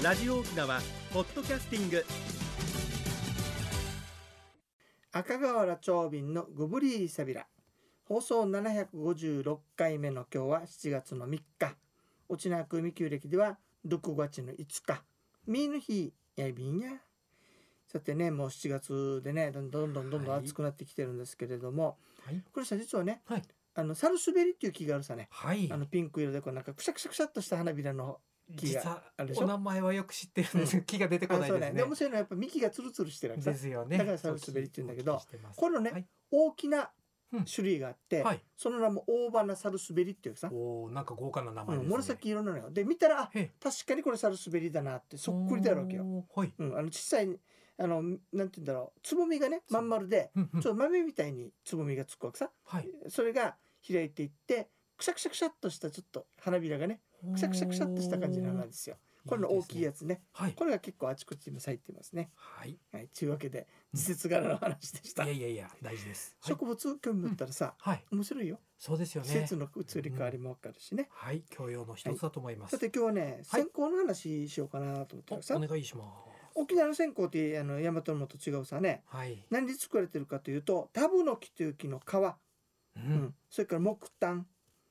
ラジオ沖縄ポッドキャスティング。赤瓦長瓶のグブリーサビラ。放送756回目の今日は7月の3日。沖縄組旧暦では6月の5日。ミーの日やいびんや。さてねもう7月でねどんどんどんどんどんはい。暑くなってきてるんですけれども、はい。これさ実はね、はい。あのサルスベリっていう木があるさね。はい。あのピンク色でこうなんかくしゃくしゃくしゃっとした花びらの木があるでしょ？お名前はよく知ってるんです、木が出てこあないですね。ね。で面白いのはやっぱ幹がツルツルしてるわけさですよね。だからサルスベリって言うんだけどこれのねはい。大きなうん。種類があって、はい。その名も大花サルスベリっていうさ、おおなんか豪華な名前うん、ですね、紫色なのよ。で見たら確かにこれサルスベリだなってそっくりであるわけよ、はい。うん、あの小さいあのなんて言うんだろう。つぼみがねまん丸でうんうん。ちょっと豆みたいにつぼみがつくわけさ。はい。それが開いていってくしゃくしゃくしゃっとしたちょっと花びらがねくしゃくしゃくしゃっとした感じの花ですよ。これの大きいやつつね。はい。これが結構あちこちに咲いてますね。はい。はい。というわけで季節柄の話でした、いやいやいや大事です。はい、植物興味持ったらさ、はい、面白いよ。そうですよね。季節の移り変わりもわかるしね、はい。教養の一つだと思います、さて今日はね線香の話しようかなと思ってるさ、おお願いします。沖縄の線香ってあの大和のもと違うさね。はい、何で作られてるかというとタブノキという木の皮、ううんん、それから木炭。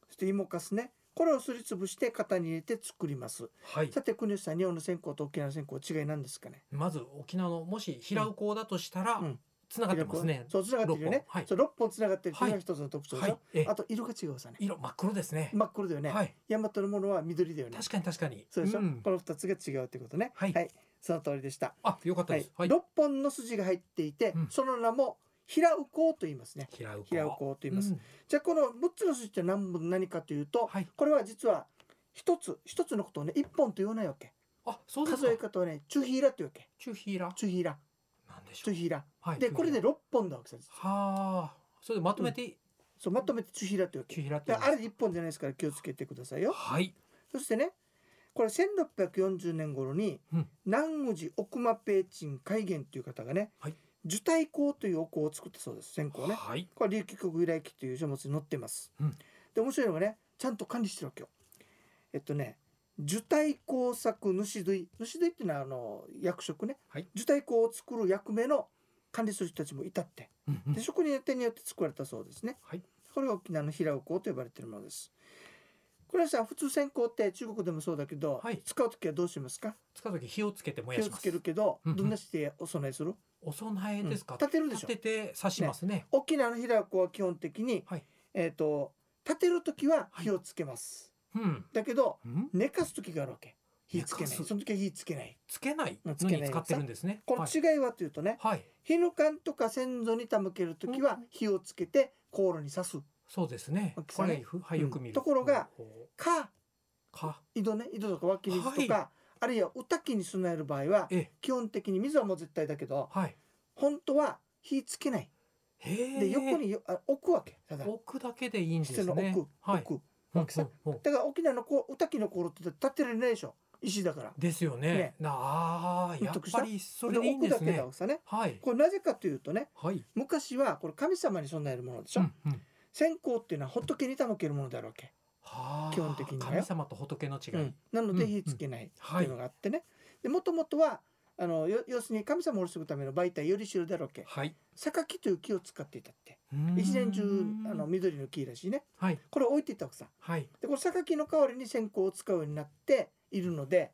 そして芋かすねこれをすりつぶして型に入れて作ります。はい。さて国吉さん日本の線香と沖縄の線香違いなんですかね。まず沖縄のもし平尾港だとしたら、うん。つながってますね。そうつながってるよね。はい。そう6本つながってるっていうのが一つの特徴でしょ、はい。えあと色が違うさね。色真っ黒ですね、真っ黒だよね、はい。大和のものは緑だよね。確かに確かに。そうでしょ、ん。この2つが違うってことね。はい。その通りでした。あよかったはいです。はい、6本の筋が入っていて、うん。その名も平ウコウと言いますね。平尾港平ウコウと言います、うん。じゃあこの6つの筋って何本何かというと、はい。これは実は一つ一つのことをね一本と言わないわけ。あそうです数えか方はねチュヒーラっていうわけ。チュヒーラチュヒーラなんでしょう。チュヒーラはいでこれで6本だわけさはあ。それでまとめて、そうまとめてチュヒーラっていうわけ。チュヒーラってあれで1本じゃないですから気をつけてくださいよ。はい。そしてねこれ1640年頃に、うん。南宇治奥間ペーチン海元という方がね、はい樹体香というお香を作ったそうです線香ね。はい。これ琉球国由来記という書物に載ってます、うん。で面白いのがねちゃんと管理してるわけよ。えっとね樹体工作主類主類っていうのはあの役職ね、はい。樹体工を作る役目の管理する人たちもいたって。うんうん。で職人手によって作られたそうですね。はい。これが沖縄の平尾香と呼ばれているものです。これはさ普通線香って中国でもそうだけど、はい。使う時はどうしますか？使う時火をつけて燃やします。火をつけるけど、うんうん。どんなしてお供えする？お供えですか、うん。立てるでしょ。立てて刺しますね。沖縄の平尾香は基本的に、はい。えっ、と立てる時は火をつけます、うん、だけどうん、寝かす時があるわけ。火つけない。その時は火つけない。つけないのつけない。に使ってるんですね。この違いはというとね、はい、はい、火の缶とか先祖に手向ける時は火をつけて香炉に刺す。そうですね。これふはいよく見る、うん。ところがかう。か。井戸ね。井戸とか湧き水とか、はあるいはお焚きに備える場合はえ基本的に水はもう絶対だけどはい。本当は火つけない。で横によあ置くわけ。ただ。置くだけでいいんですね。奥、はい奥うんわけさうんうん。だから沖縄のこうお焚きの香炉って立ってられないでしょ。石だから。ですよね。ね。なあやっぱりそれでいいん置くだけですねだわけさね。はい。これなぜかというとねはい。昔はこれ神様に備えるものでしょ、うんうん。線香っていうのは仏に手向けるものであるわけ、はあ基本的に神様と仏の違い、うん。なのでうん火つけないってはい。いうのがあってね。でもともとはあのよ要するに神様をするための媒体よりしろであるわけ。はい。榊という木を使っていたって。一年中あの緑の木らしいね。はい。これを置いていったわけさ。はい。でこの榊の代わりに線香を使うようになっているので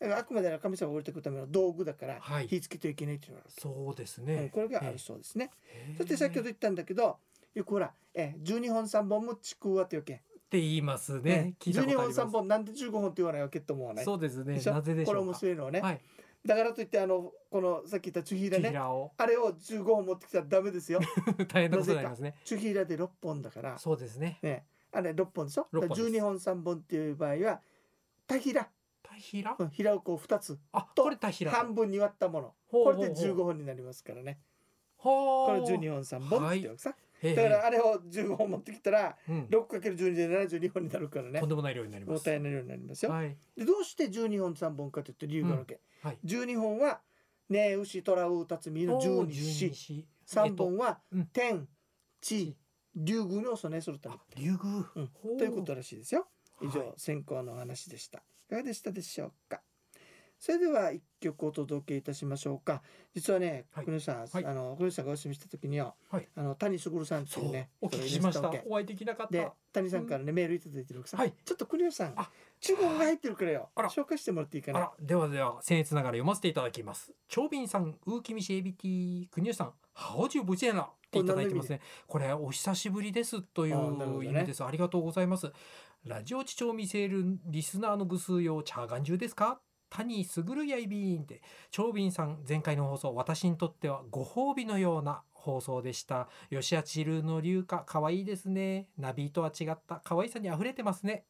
あくまで神様を降りてくるための道具だからはい。火つけてはいけないっていうのがあるそうですうん。ねこれがあるそうですね。そして先ほど言ったんだけどよくほらえ12本3本もちくわっていうわけって言いますね。聞いたこ12本とあります。3本なんで15本って言わないわけと思わないそうですね。でしょ？なぜでしこれ面白いのはね、はい。だからといってあのこのさっき言ったチュヒーラね。あれを15本持ってきたらダメですよ。大変なことになりますね。チュヒーラで6本だから。そうですね。ね。あれ6本でしょ？六本です。12本3本っていう場合はタヒラ。タヒラ？うん平をこう2つ。あとこれタヒラ。半分に割ったもの。これでほうほう。15本になりますからね。これ12本3本ってわけさ、だからあれを15本持ってきたらうん。6×12 で72本になるからね。とん。でもない量になりますもったいない量になりますよ、はい。でどうして12本3本かというと理由があるわけ、はい。12本はね牛虎うたつみの十二支。子3本はうん。天地竜宮にお供えするためあ竜宮。うん。ということらしいですよ。以上、はい。先行のお話でした。いかがでしたでしょうか？それでは一曲お届けいたしましょうか。実はねはい。国吉さん、はい。あの国吉さんがお休みした時には、はい。あの谷卓さんってそいううねお聞きしました。お会いできなかっでた谷さんからね、メールいただいてるさ、はい。ちょっと国吉さんあ。注文が入ってるからよ。あら。紹介してもらっていいかな。ではでは僭越ながら読ませていただきます。長斌さんウーキミシエビティ国吉さん好久不見了っていただいてますね。これお久しぶりですという意味です。ありがとうございます。ラジオ地長見せるリスナーのぐ数用チャーガン中ですか？谷すぐるやいびーんって長斌さん前回の放送私にとってはご褒美のような放送でした。吉谷千ルの流歌可愛いですね。ナビとは違った可愛さに溢れてますね。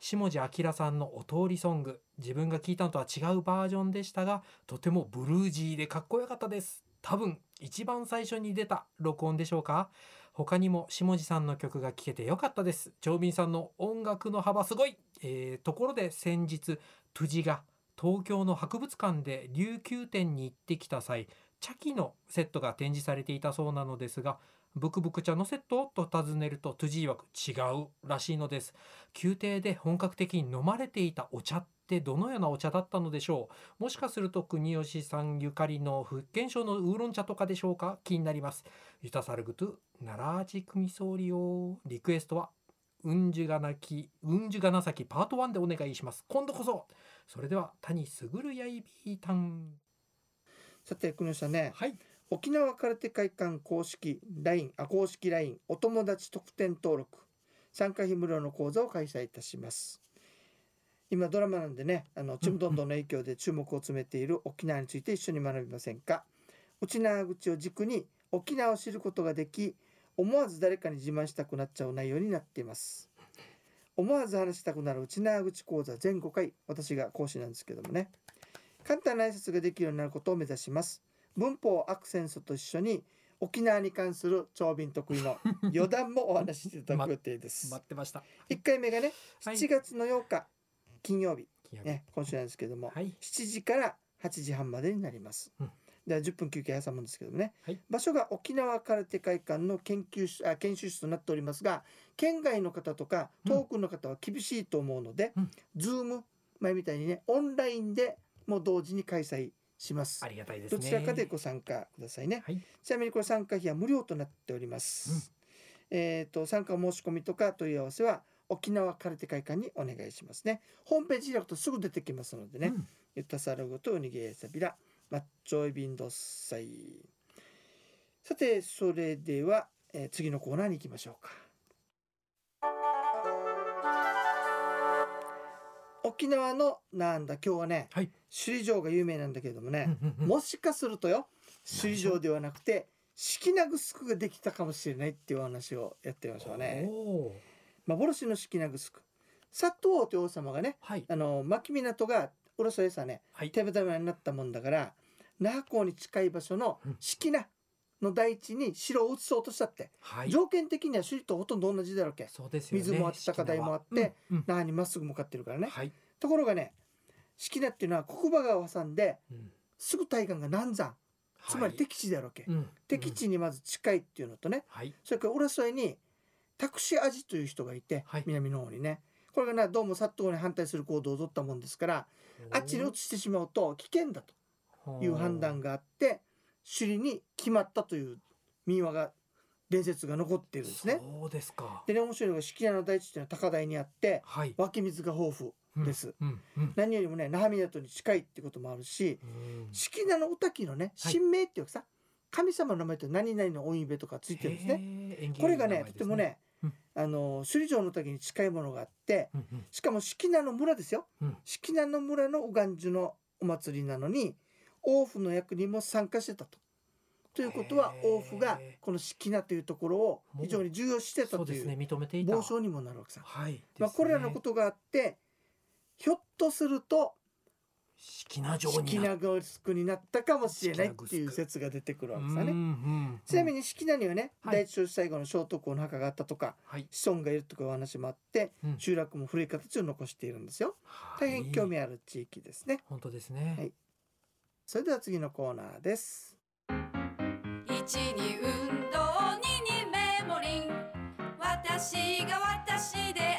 下地明さんのお通りソング自分が聞いたのとは違うバージョンでしたがとてもブルージーでかっこよかったです。多分一番最初に出た録音でしょうか。他にも下地さんの曲が聴けてよかったです。長斌さんの音楽の幅すごい、えーところで先日トゥジが東京の博物館で琉球展に行ってきた際茶器のセットが展示されていたそうなのですがブクブク茶のセットと尋ねるとトゥジ曰く違うらしいのです。宮廷で本格的に飲まれていたお茶ってどのようなお茶だったのでしょう？もしかすると国吉さんゆかりの福建省のウーロン茶とかでしょうか？気になります。ユタサルグトゥナラージクミソー。リオリクエストはうんじゅがなきうんじゅがなさきパート1でお願いします。今度こそ。それでは谷すぐるやいびーたん。さて国吉さんね。はい。沖縄空手会館公式 LINE あ公式 LINE お友達特典登録。参加費無料の講座を開催いたします。今ドラマなんでねあのちむどんどんの影響で注目を集めている沖縄について一緒に学びませんか。内縄口を軸に沖縄を知ることができ思わず誰かに自慢したくなっちゃう内容になっています。思わず話したくなる内縄口講座全5回私が講師なんですけどもね。簡単な挨拶ができるようになることを目指します。文法アクセントと一緒に沖縄に関する長便得意の余談もお話ししていただく予定です。待ってました。1回目がねはい。7月の8日金曜日、金曜日。ね、今週なんですけども、はい。7時から8時半までになります。うんでは10分休憩挟むんですけどもね、はい場所が沖縄空手会館の研究室あ研修室となっておりますが県外の方とか遠くの方は厳しいと思うので、うんズーム前みたいにねオンラインでもう同時に開催しますあ。りがたいですねどちらかでご参加くださいね。はいちなみにこれ参加費は無料となっております。えっ、と参加申し込みとか問い合わせは沖縄空手会館にお願いしますね。ホームページ開くとすぐ出てきますのでね。うんゆったさるごとうにげさびらマッチョイビンドッサイ。さてそれでは、えー次のコーナーに行きましょうか。沖縄のなんだ今日はね、はい。首里城が有名なんだけれどもね、もしかするとよ首里城ではなくて式名城ができたかもしれないっていうお話をやってみましょうね。幻の式名城。佐藤という王様がねはい。あの牧港が浦添さねはい。手ぶためになったもんだから那覇港に近い場所のうん。式名の大地に城を移そうとしたって、はい。条件的には首里とほとんど同じだろうけ。そうですよね。水もあって高台もあってうんうん。那覇にまっすぐ向かってるからね。はい。ところがね式名っていうのは国場川を挟んでうん。すぐ対岸が南山。つまり敵地だろうけ、うん。敵地にまず近いっていうのとね。はい。それから浦添にタクシーアジという人がいて、はい。南の方にね。これがなどうも殺到に反対する行動を取ったもんですからあっちに移してしまうと危険だという判断があって首里に決まったという民話が伝説が残っているんですね。そうですか。でね面白いのが式屋の大地っていうのは高台にあってはい。湧き水が豊富です。うんうん何よりもね那覇港に近いってこともあるしうん。式名のお滝のねはい。神明っていうかさ、神様の名前って何々のおいべとかついてるんですね。これがねいい名前ですとてもね、うん。あの首里城の滝に近いものがあってうん。うん。しかも式名の村ですよ、うん。式名の村のお願樹のお祭りなのに王府の役にも参加してたと。ということは王府がこの式名というところを非常に重要視してたという傍証にもなるわけさ。はい。まあ、これらのとことがあってひょっとすると式名城式になったかもしれないっていう説が出てくるわけさね。ねちなみに式名にはね、はい。第一少子最後の聖徳公の墓があったとかはい。子孫がいるとかいうお話もあってうん。集落も古い形を残しているんですよ。大変興味ある地域ですね。本当ですね。はいそれでは次のコーナーです。一に運動二にメモリン私が私で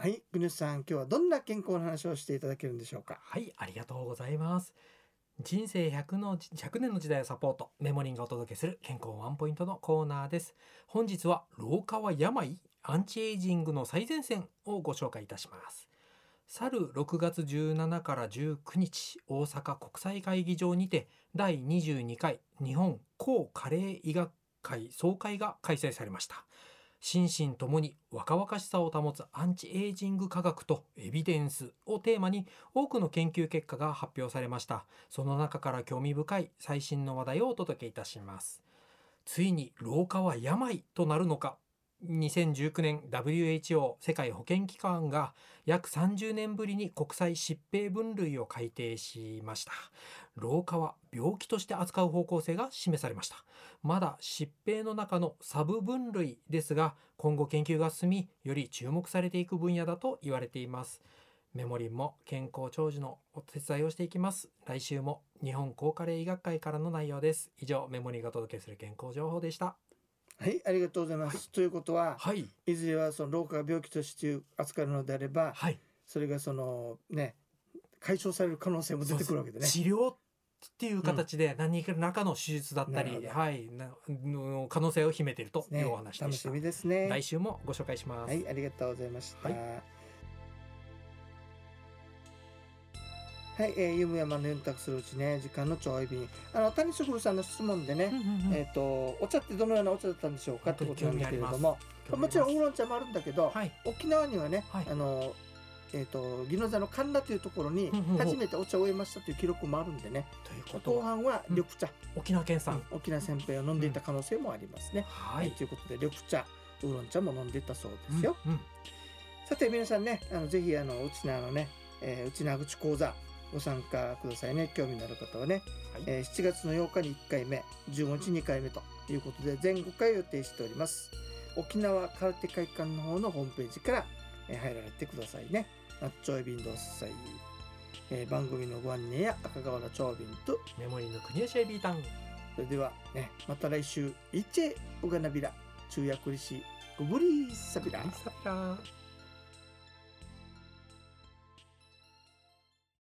はい国吉さん今日はどんな健康の話をしていただけるんでしょうか？はい、ありがとうございます。人生100の100年の時代をサポートメモリンがお届けする健康ワンポイントのコーナーです。本日は老化は病アンチエイジングの最前線をご紹介いたします。去る6月17から19日大阪国際会議場にて第22回日本抗加齢医学会総会が開催されました。心身ともに若々しさを保つアンチエイジング科学とエビデンスをテーマに多くの研究結果が発表されました。その中から興味深い最新の話題をお届けいたします。ついに老化は病となるのか？2019年 WHO 世界保健機関が約30年ぶりに国際疾病分類を改定しました。老化は病気として扱う方向性が示されました。まだ疾病の中のサブ分類ですが今後研究が進みより注目されていく分野だと言われています。メモリンも健康長寿のお手伝いをしていきます。来週も日本高加齢医学会からの内容です。以上メモリンがお届けする健康情報でした。はいありがとうございます、ということははい。いずれはその老化が病気として扱うのであればはい。それがそのね解消される可能性も出てくるわけでね。治療っていう形で何らかの手術だったり、なるほど。はいなの可能性を秘めているとね。いうお話でし。楽したみですね。来週もご紹介します。はい、ありがとうございました。ははい、えー、ゆむやまの選択するうちね、時間のちょい便。あの、谷卓さんの質問でね、うんうんうんえっ、と、お茶ってどのようなお茶だったんでしょうかってことなんですけれども、もちろんウーロン茶もあるんだけど、はい。沖縄にはね、はい。あの、えっ、と、宜野座の神田というところにうんうんうん。初めてお茶を植えましたという記録もあるんでね、後半は緑茶、沖縄県産、沖縄煎餅を飲んでいた可能性もありますね。ははい。い、ということで緑茶、ウーロン茶も飲んでいたそうですよ。うんうんさて皆さんね、あのぜひあのうちなのね、えー、うちな口講座ご参加くださいね。興味のある方はね、はいえー7月の8日に1回目、15日2回目ということで全5回予定しております。沖縄空手会館の方のホームページから、えー入られてくださいね。ナッチョイビンドッサイ、えー番組のご案内や赤瓦長瓶と、メモリーの国吉エビータンそれではね、また来週、イチェウガナビラ、中夜クリシ、ゴブリーサビラ。サビラー